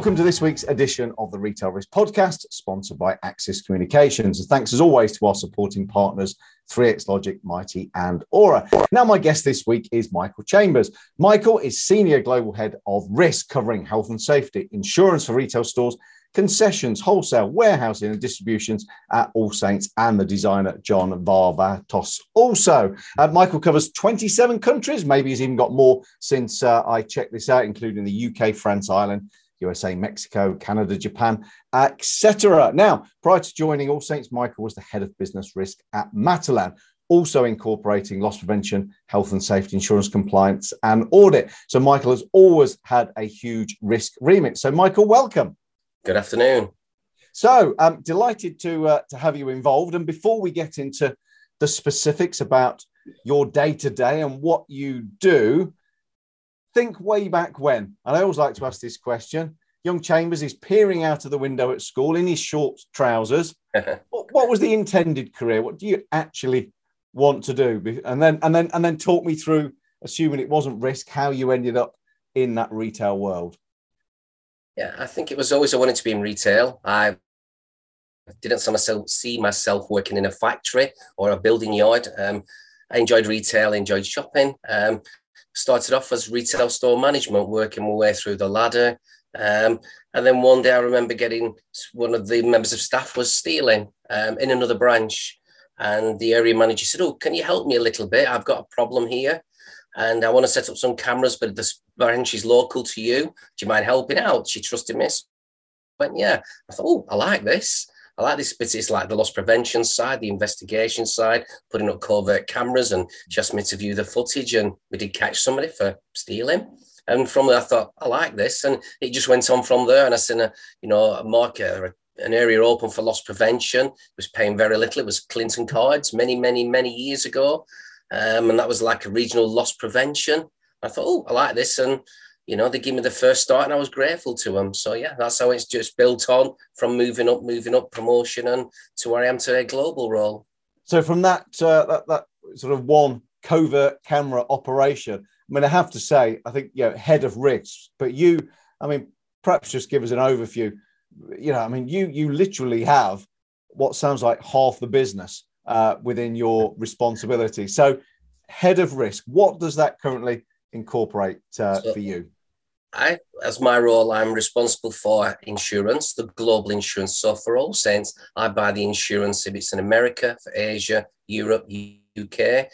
Welcome to this week's edition of the Retail Risk Podcast, sponsored by Axis Communications. And thanks as always to our supporting partners, 3X Logic, Mitie, and Auror. Now, my guest this week is Michael Chambers. Michael is Senior Global Head of Risk, covering health and safety, insurance for retail stores, concessions, wholesale, warehousing, and distributions at All Saints and the designer John Varvatos. Also, uh, Michael covers 27 countries. Maybe he's even got more since uh, I checked this out, including the UK, France, Ireland, USA, Mexico, Canada, Japan, etc. Now, prior to joining All Saints, Michael was the head of business risk at Matalan, also incorporating loss prevention, health and safety, insurance compliance, and audit. So, Michael has always had a huge risk remit. So, Michael, welcome. Good afternoon. So, I'm um, delighted to uh, to have you involved. And before we get into the specifics about your day to day and what you do, think way back when. And I always like to ask this question. Young Chambers is peering out of the window at school in his short trousers. what, what, was the intended career? What do you actually want to do? And then and then and then talk me through, assuming it wasn't risk, how you ended up in that retail world. Yeah, I think it was always I wanted to be in retail. I didn't see myself see myself working in a factory or a building yard. Um, I enjoyed retail, enjoyed shopping. Um, started off as retail store management, working my way through the ladder. Um, and then one day I remember getting one of the members of staff was stealing um, in another branch. And the area manager said, Oh, can you help me a little bit? I've got a problem here. And I want to set up some cameras, but this branch is local to you. Do you mind helping out? She trusted me. So went, Yeah. I thought, Oh, I like this. I like this bit. It's like the loss prevention side, the investigation side, putting up covert cameras, and she asked me to view the footage, and we did catch somebody for stealing. And from there, I thought I like this, and it just went on from there. And I seen a, you know, a market, an area open for loss prevention. It was paying very little. It was Clinton Cards many, many, many years ago, um, and that was like a regional loss prevention. I thought, oh, I like this, and you know, they gave me the first start and I was grateful to them. So yeah, that's how it's just built on from moving up, moving up, promotion and to where I am today, global role. So from that, uh, that, that sort of one covert camera operation, I mean, I have to say, I think, you know, head of risks, but you, I mean, perhaps just give us an overview. You know, I mean, you, you literally have what sounds like half the business uh, within your responsibility. So head of risk, what does that currently incorporate uh, so, for you? I, as my role, I'm responsible for insurance, the global insurance. So for all saints, I buy the insurance if it's in America, for Asia, Europe, UK.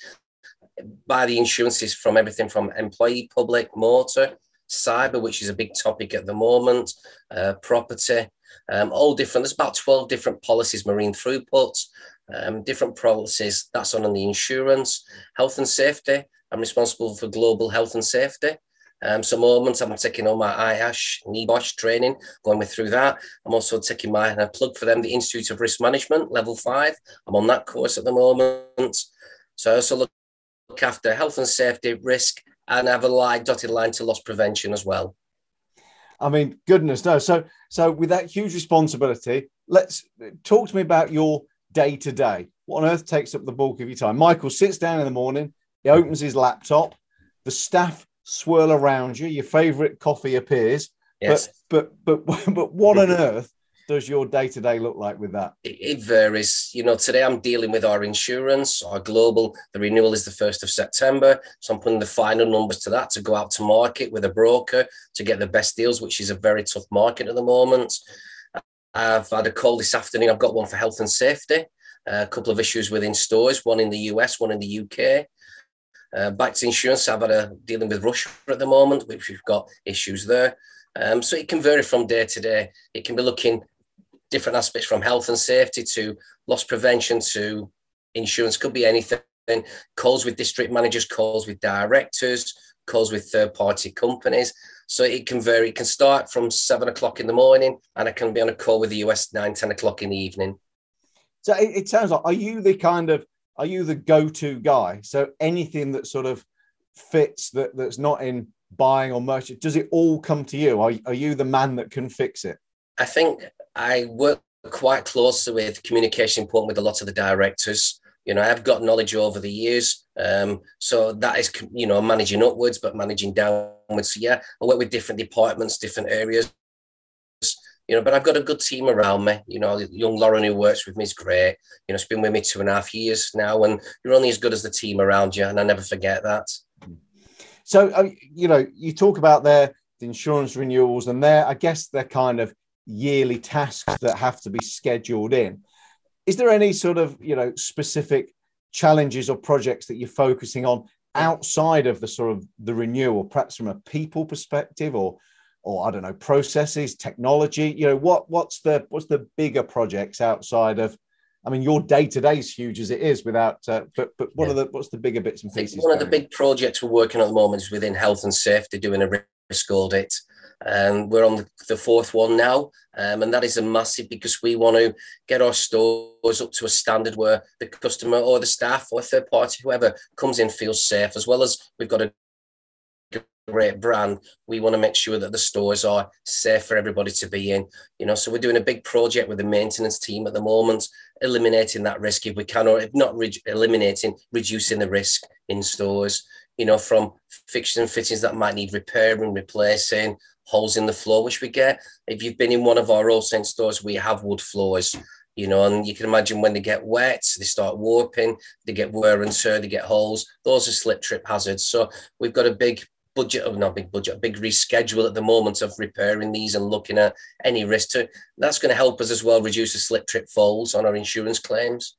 Buy the insurances from everything from employee, public, motor, cyber, which is a big topic at the moment, uh, property, um, all different. There's about 12 different policies, marine throughputs, um, different policies. That's on the insurance, health and safety. I'm responsible for global health and safety. Um, so moments I'm taking all my IOSH, NEBOSH training, going through that. I'm also taking my uh, plug for them, the Institute of Risk Management, level five. I'm on that course at the moment. So I also look, look after health and safety, risk, and have a line, dotted line to loss prevention as well. I mean, goodness no. So, so with that huge responsibility, let's talk to me about your day to day. What on earth takes up the bulk of your time? Michael sits down in the morning, he opens his laptop, the staff swirl around you. Your favorite coffee appears. Yes. But but but but what on earth does your day to day look like with that? It, it, varies. You know, today I'm dealing with our insurance, our global. The renewal is the first of September, so I'm putting the final numbers to that to go out to market with a broker to get the best deals, which is a very tough market at the moment. I've had a call this afternoon. I've got one for health and safety. A couple of issues within stores, one in the US, one in the UK. Uh, back to insurance, I've had a dealing with Russia at the moment, which we've got issues there. Um, so it can vary from day to day. It can be looking different aspects from health and safety to loss prevention to insurance, could be anything. Calls with district managers, calls with directors, calls with third party companies. So it can vary. It can start from seven o'clock in the morning and I can be on a call with the US nine, 10 o'clock in the evening. So it, it sounds like, are you the kind of are you the go-to guy? So anything that sort of fits that that's not in buying or merchant, does it all come to you? Are, are you the man that can fix it? I think I work quite closely with communication important with a lot of the directors. You know, I've got knowledge over the years. Um, so that is, you know, managing upwards, but managing downwards. So yeah, I work with different departments, different areas. You know, but I've got a good team around me. You know, young Lauren who works with me is great. You know, it's been with me two and a half years now, and you're only as good as the team around you, and I never forget that. So, uh, you know, you talk about their the insurance renewals, and they're, I guess, they're kind of yearly tasks that have to be scheduled in. Is there any sort of, you know, specific challenges or projects that you're focusing on outside of the sort of the renewal, perhaps from a people perspective, or or I don't know, processes, technology? You know, what what's the what's the bigger projects outside of? I mean, your day to day is huge as it is. Without, uh, but but what yeah. are the what's the bigger bits and pieces? One of the big projects we're working on at the moment is within health and safety, doing a risk audit. Um, we're on the, the fourth one now, um, and that is a massive because we want to get our stores up to a standard where the customer or the staff or third party, whoever comes in, feels safe, as well as we've got a great brand, we want to make sure that the stores are safe for everybody to be in. You know, so we're doing a big project with the maintenance team at the moment, eliminating that risk if we can, or if not re- eliminating, reducing the risk in stores. You know, from fixtures and fittings that might need repairing, replacing, holes in the floor, which we get. If you've been in one of our All Saints stores, we have wood floors you know, and you can imagine when they get wet, they start warping, they get wear and tear, they get holes. Those are slip trip hazards. So we've got a big budget of not big budget, big reschedule at the moment of repairing these and looking at any risk to that's going to help us as well reduce the slip trip falls on our insurance claims.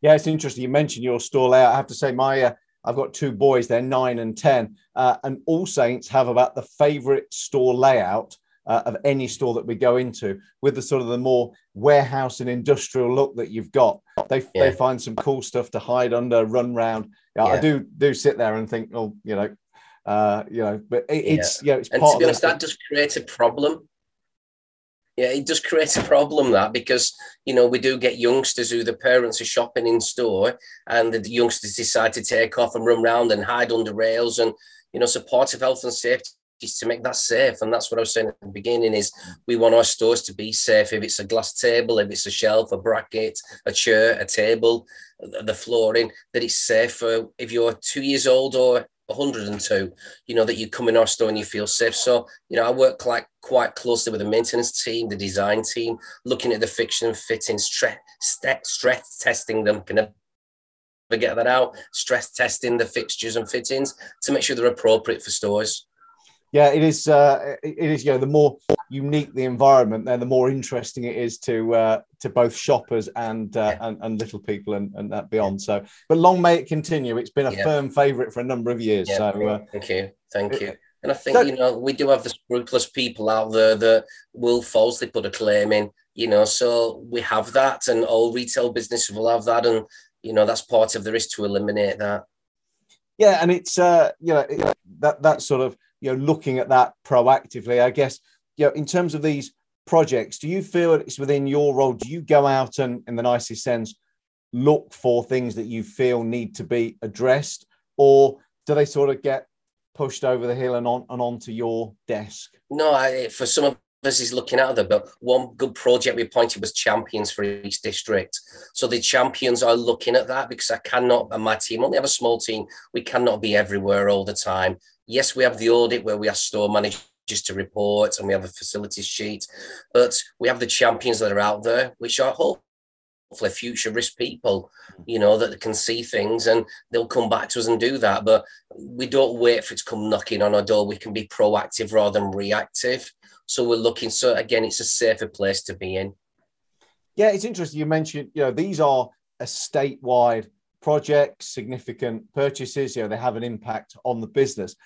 Yeah, it's interesting. You mentioned your store layout. I have to say, my uh, I've got two boys. They're nine and ten, uh, and All Saints have about the favourite store layout uh, of any store that we go into, with the sort of the more warehouse and industrial look that you've got. They yeah. they find some cool stuff to hide under, run round. Yeah, yeah. I do do sit there and think, oh, you know, uh, you know, but it, it's yeah. you know, it's and to be honest, that does create a problem. Yeah, it does create a problem that because you know we do get youngsters who the parents are shopping in store, and the youngsters decide to take off and run around and hide under rails, and you know, part of health and safety is to make that safe. And that's what I was saying at the beginning is we want our stores to be safe. If it's a glass table, if it's a shelf, a bracket, a chair, a table, the flooring, that it's safe for if you're two years old or 102 you know that you come in our store and you feel safe. So you know i work quite quite closely with the maintenance team the design team looking at the fiction and fitting stress stress testing them. Can never get that out. Stress testing the fixtures and fittings to make sure they're appropriate for stores yeah, it is. Uh, it is. You know, the more unique the environment, then the more interesting it is to uh, to both shoppers and, uh, yeah. and, and little people and, and that beyond. So, but long may it continue. It's been a yeah. firm favourite for a number of years. Yeah, so, uh, thank you, thank you. And I think so, you know we do have the scrupulous people out there that will falsely put a claim in. You know, so we have that, and all retail businesses will have that, and you know that's part of the risk to eliminate that. Yeah, and it's uh, you know it, that that sort of you know looking at that proactively i guess you know in terms of these projects do you feel it's within your role? Do you go out and in the nicest sense look for things that you feel need to be addressed? Or do they sort of get pushed over the hill and on and onto your desk? No I, for some of us is looking at them but one good project we appointed was champions for each district. So the champions are looking at that because i cannot and my team only have a small team we cannot be everywhere all the time yes, we have the audit where we ask store managers to report and we have a facilities sheet, but we have the champions that are out there, which are hopefully future risk people, you know, that can see things and they'll come back to us and do that. But we don't wait for it to come knocking on our door. We can be proactive rather than reactive. So we're looking, so again, it's a safer place to be in. Yeah, it's interesting. You mentioned, you know, these are a statewide projects, significant purchases, you know, they have an impact on the business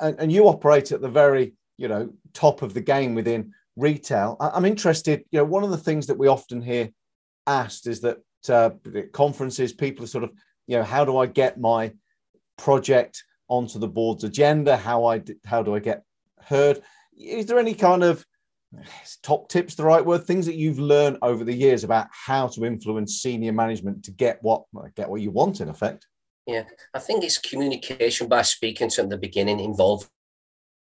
and, and you operate at the very you know top of the game within retail. I'm interested. You know, one of the things that we often hear asked is that uh, conferences, people are sort of, you know, how do I get my project onto the board's agenda? How I how do I get heard? Is there any kind of top tips the right word things that you've learned over the years about how to influence senior management to get what get what you want in effect yeah, I think it's communication by speaking to them at the beginning, involving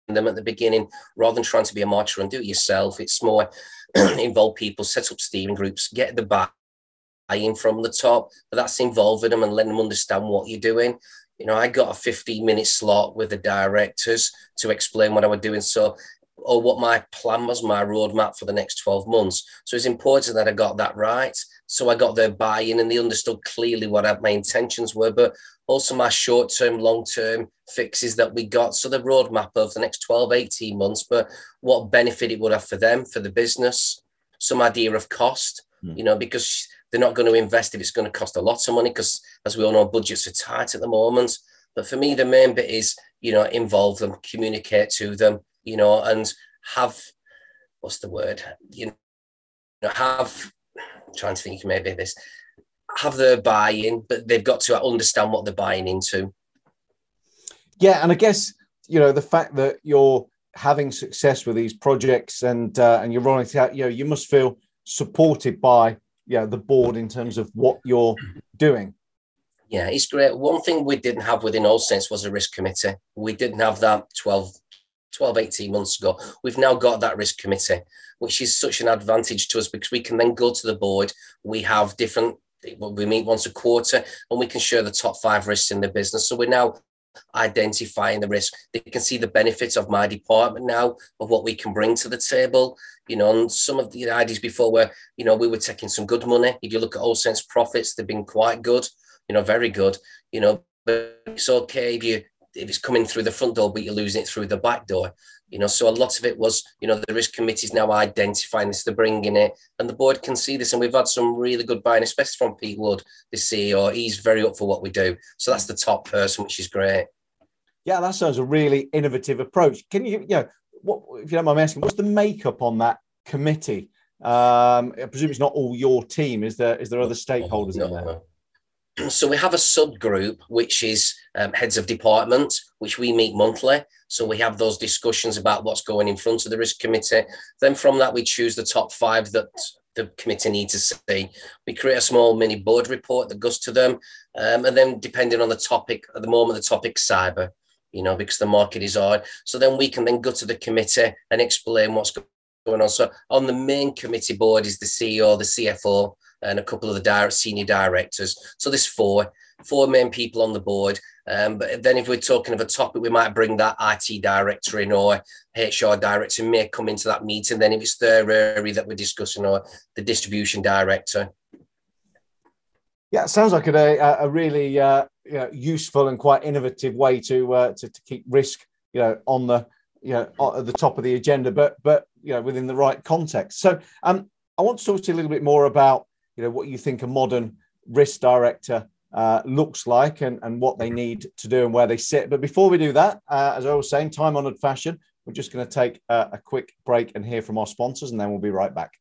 them at the beginning, rather than trying to be a martyr and do it yourself. It's more involve people, set up steering groups, get the buy-in from the top, but that's involving them and letting them understand what you're doing. You know, I got a 15 minute slot with the directors to explain what I was doing. So or what my plan was, my roadmap for the next 12 months. So it's important that I got that right. So I got their buy in and they understood clearly what my intentions were, but also my short term, long term fixes that we got. So the roadmap of the next 12, 18 months, but what benefit it would have for them, for the business, some idea of cost, mm. you know, because they're not going to invest if it's going to cost a lot of money, because as we all know, budgets are tight at the moment. But for me, the main bit is, you know, involve them, communicate to them, you know, and have what's the word? You know, have I'm trying to think maybe this have their buy-in, but they've got to understand what they're buying into. Yeah, and I guess you know the fact that you're having success with these projects and uh, and you're rolling it out, you know, you must feel supported by yeah the board in terms of what you're doing. Yeah, it's great. One thing we didn't have within All Saints was a risk committee. We didn't have that 12, 12, 18 months ago. We've now got that risk committee, which is such an advantage to us because we can then go to the board. We have different, we meet once a quarter and we can share the top five risks in the business. So we're now identifying the risk. They can see the benefits of my department now, of what we can bring to the table. You know, and some of the ideas before where, you know, we were taking some good money. If you look at All Saints profits, they've been quite good, you know, very good, you know, but it's okay if you if it's coming through the front door, but you're losing it through the back door. You know, so a lot of it was, you know, the risk committee is now identifying this, they're bringing it, and the board can see this. And we've had some really good buying, especially from Pete Wood, the CEO. He's very up for what we do. So that's the top person, which is great. Yeah, that sounds a really innovative approach. Can you, you know, what if you don't mind asking, what's the makeup on that committee? Um, I presume it's not all your team. Is there is there other stakeholders no, in there? No so we have a subgroup which is um, heads of department which we meet monthly. So we have those discussions about what's going in front of the risk committee. Then from that we choose the top five that the committee need to see. We create a small mini board report that goes to them um, and then depending on the topic at the moment the topic cyber you know because the market is hard. So then we can then go to the committee and explain what's going on. So on the main committee board is the ceo the cfo and a couple of the direct senior directors. So there's four, four main people on the board. Um, but then if we're talking of a topic, we might bring that IT director in or HR director may come into that meeting. Then if it's their area that we're discussing or the distribution director. Yeah, it sounds like a, a really uh, you know, useful and quite innovative way to, uh, to, to keep risk you know on the you know at the top of the agenda, but but you know within the right context. So um, I want to talk to you a little bit more about you know what you think a modern risk director uh, looks like and, and what they need to do and where they sit. But before we do that, uh, as I was saying, time honored fashion, we're just going to take a, a quick break and hear from our sponsors, and then we'll be right back.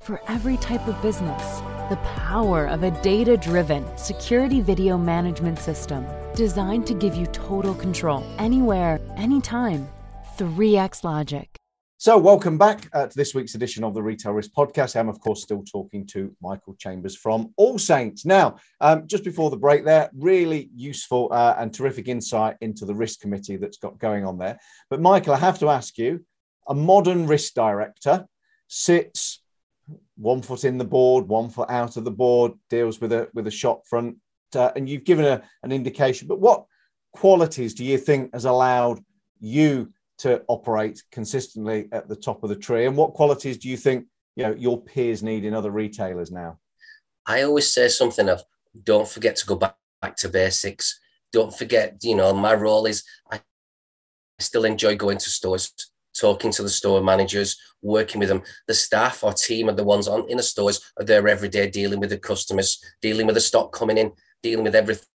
For every type of business, the power of a data driven security video management system designed to give you total control anywhere, anytime. 3x Logic. So, welcome back uh, to this week's edition of the Retail Risk Podcast. I'm, of course, still talking to Michael Chambers from All Saints. Now, um, just before the break, there, really useful uh, and terrific insight into the risk committee that's got going on there. But, Michael, I have to ask you a modern risk director sits one foot in the board, one foot out of the board, deals with a with a shop front, uh, and you've given a, an indication. But what qualities do you think has allowed you to operate consistently at the top of the tree? And what qualities do you think you know your peers need in other retailers now? I always say something of don't forget to go back, back to basics. Don't forget, you know, my role is I still enjoy going to stores, talking to the store managers, working with them. The staff or team are the ones on in the stores are there every day dealing with the customers, dealing with the stock coming in, dealing with everything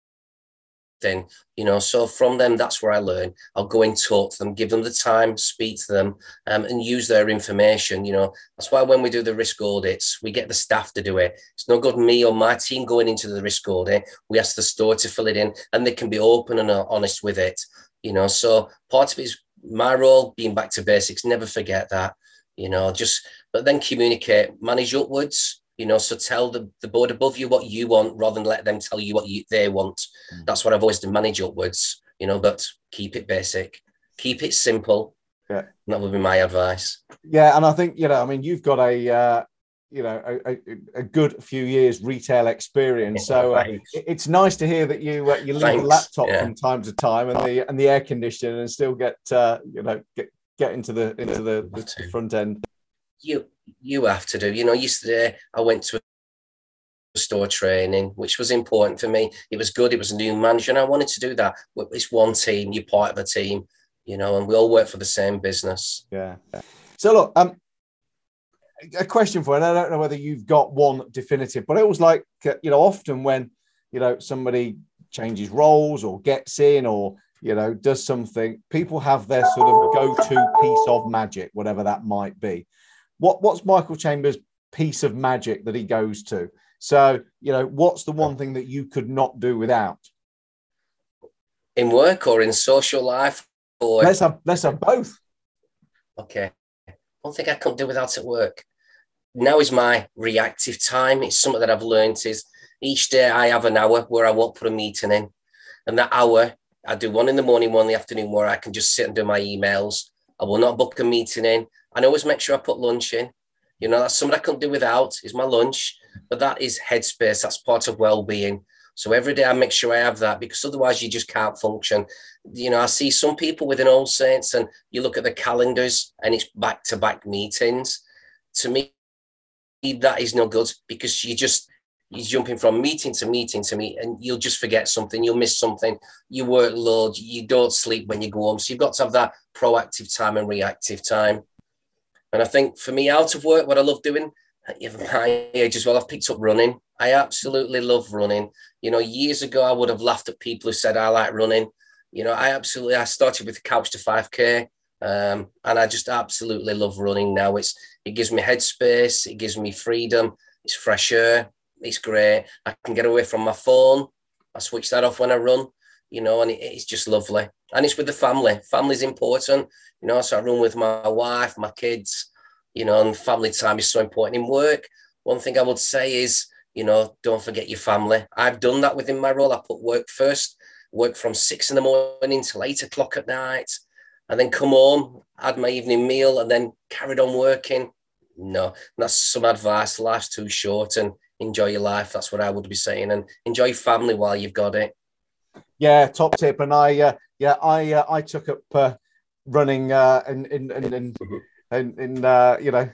thing, you know. So from them, that's where I learn. I'll go and talk to them, give them the time, speak to them, um, and use their information. You know, that's why when we do the risk audits, we get the staff to do it. It's no good me or my team going into the risk audit. We ask the store to fill it in, and they can be open and honest with it. You know, so part of it is my role being back to basics. Never forget that. You know, just but then communicate, manage upwards you know so tell the, the board above you what you want rather than let them tell you what you, they want mm. that's what i've always done manage upwards you know but keep it basic keep it simple yeah that would be my advice yeah and i think you know i mean you've got a uh, you know a, a, a, good few years retail experience so uh, it's nice to hear that you uh, you leave Thanks. the laptop yeah. from time to time and the and the air conditioner and still get uh, you know get get into the into the, the front end? You you have to do. You know, yesterday I went to a store training, which was important for me. It was good. It was a new manager, and I wanted to do that. It's one team. You're part of a team, you know, and we all work for the same business. Yeah. So look, um, a question for. And I don't know whether you've got one definitive, but it was like uh, you know, often when you know somebody changes roles or gets in or you know does something, people have their sort of go-to piece of magic, whatever that might be. What what's Michael Chambers' piece of magic that he goes to? So, you know, what's the one thing that you could not do without? In work or in social life? Or let's have let's have both. Okay. One thing I couldn't do without at work. Now is my reactive time. It's something that I've learned is each day I have an hour where I won't put a meeting in. And that hour, I do one in the morning, one in the afternoon where I can just sit and do my emails. I will not book a meeting in. I always make sure I put lunch in. You know, that's something I can't do without is my lunch, but that is headspace. That's part of well-being. So every day I make sure I have that because otherwise you just can't function. You know, I see some people within All Saints and you look at the calendars and it's back-to-back meetings. To me, that is no good because you just you're jumping from meeting to meeting to meet and you'll just forget something you'll miss something you work load you don't sleep when you go home so you've got to have that proactive time and reactive time and I think for me, out of work, what I love doing, even my age as well, I've picked up running. I absolutely love running. You know, years ago, I would have laughed at people who said I like running. You know, I absolutely, I started with the couch to 5K. Um, and I just absolutely love running now. It's it gives me headspace, it gives me freedom, it's fresh air, it's great. I can get away from my phone. I switch that off when I run, you know, and it, it's just lovely. And it's with the family. Family's important. You know, so I run with my wife, my kids, you know, and family time is so important in work. One thing I would say is, you know, don't forget your family. I've done that within my role. I put work first, work from six in the morning till eight o'clock at night, and then come home, had my evening meal, and then carried on working. No, that's some advice. Life's too short and enjoy your life. That's what I would be saying. And enjoy family while you've got it. Yeah, top tip. And I, uh, yeah, I, uh, I took up uh, running uh, in in in in, in, in uh, you know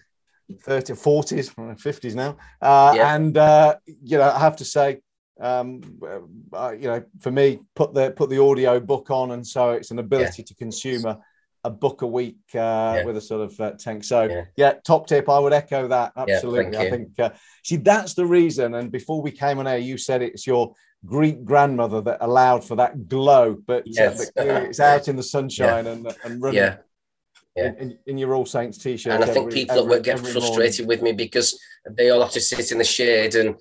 30 40s 50s now uh, yeah. and uh, you know i have to say um, uh, you know for me put the put the audio book on and so it's an ability yeah. to consume a, book a week uh, yeah. with a sort of uh, tank so yeah. yeah. top tip i would echo that absolutely i think uh, see that's the reason and before we came on air you said it's your Greek grandmother that allowed for that glow, but uh, yes. uh, it's out in the sunshine yeah. and, and running. Yeah. Yeah. In, in, your All Saints t-shirt, and I think people every, at work get frustrated morning. with me because they all have to sit in the shade, and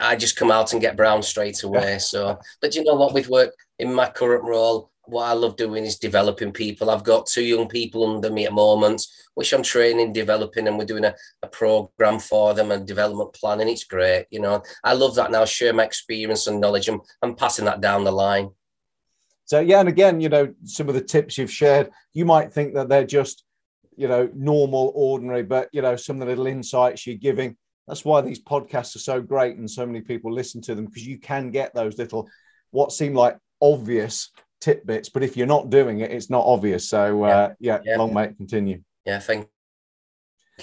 I just come out and get brown straight away. Yeah. So, but you know what? With work in my current role, what I love doing is developing people. I've got two young people under me at moment, which I'm training, developing, and we're doing a, a program for them and development planning. It's great. You know, I love that now, share my experience and knowledge. and I'm passing that down the line. So, yeah. And again, you know, some of the tips you've shared, you might think that they're just, you know, normal, ordinary, but, you know, some of the little insights you're giving. That's why these podcasts are so great and so many people listen to them because you can get those little, what seem like obvious tidbits, but if you're not doing it, it's not obvious. So uh, yeah, yeah, long mate, continue. Yeah, thank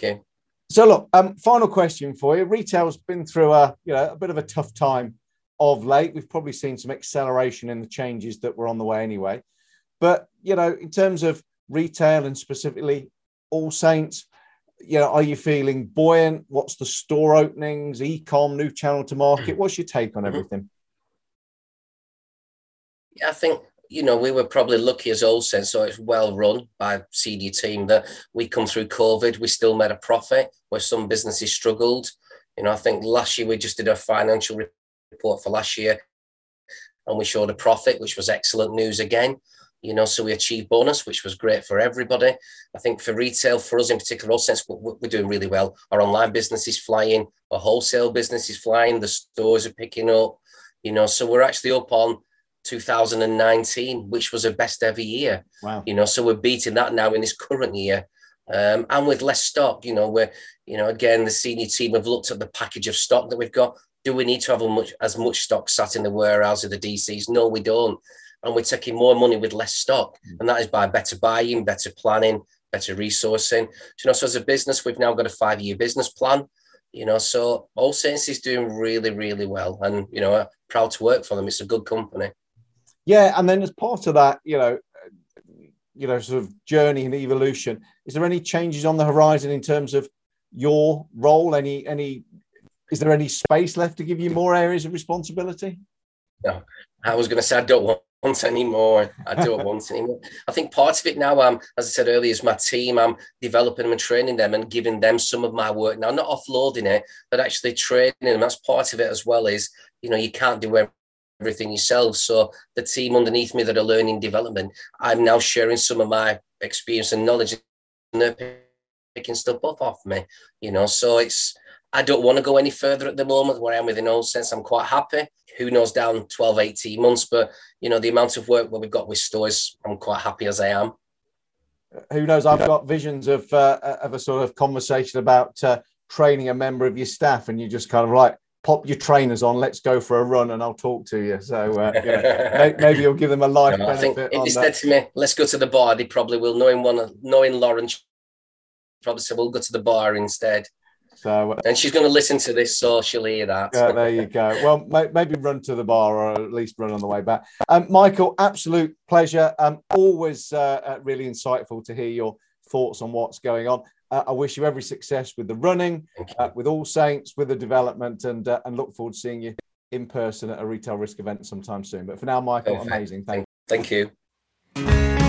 you. So look, um, final question for you. Retail's been through a you know a bit of a tough time of late. We've probably seen some acceleration in the changes that were on the way anyway. But you know, in terms of retail and specifically All Saints, you know, are you feeling buoyant? What's the store openings, e-com, new channel to market? What's your take on mm-hmm. everything? Yeah, I think you know, we were probably lucky as All Saints, so it's well run by CD team that we come through COVID, we still made a profit where some businesses struggled. You know, I think last year we just did a financial report for last year and we showed a profit, which was excellent news again. You know, so we achieved bonus, which was great for everybody. I think for retail, for us in particular, All Saints, we're doing really well. Our online business is flying, our wholesale business is flying, the stores are picking up. You know, so we're actually up on 2019, which was a best ever year. Wow. You know, so we're beating that now in this current year. Um, and with less stock, you know, we're, you know, again, the senior team have looked at the package of stock that we've got. Do we need to have much, as much stock sat in the warehouse of the DCs? No, we don't. and we're taking more money with less stock. Mm. And that is by better buying, better planning, better resourcing. you know, so as a business, we've now got a five year business plan. You know, so All Saints is doing really, really well. And, you know, proud to work for them. It's a good company. Yeah. And then as part of that, you know, you know, sort of journey and evolution, is there any changes on the horizon in terms of your role? Any, any, is there any space left to give you more areas of responsibility? No, I was going to say I don't want want anymore. I don't want anymore. I think part of it now, um, as I said earlier, is my team. I'm developing them and training them and giving them some of my work now, not offloading it, but actually training them. That's part of it as well. Is you know you can't do everything yourself. So the team underneath me that are learning development, I'm now sharing some of my experience and knowledge, and they're picking stuff up off me. You know, so it's I don't want to go any further at the moment where I am with within All Saints. I'm quite happy. Who knows down 12, 18 months, but you know, the amount of work what we've got with stores, I'm quite happy as I am. Who knows? I've got visions of uh, of a sort of conversation about uh, training a member of your staff, and you just kind of like pop your trainers on, let's go for a run, and I'll talk to you. So uh, maybe you'll give them a life no, benefit. I think if they said to me, "Let's go to the bar," they probably will. Knowing one, knowing Lauren, probably say, "We'll go to the bar instead." So, and she's going to listen to this, so she'll hear that. Yeah, there you go. Well, maybe run to the bar, or at least run on the way back. Um, Michael, absolute pleasure. Um, always uh, uh, really insightful to hear your thoughts on what's going on. Uh, I wish you every success with the running, uh, with All Saints, with the development, and uh, and look forward to seeing you in person at a retail risk event sometime soon. But for now, Michael, Perfect. amazing. Thank, Thank you.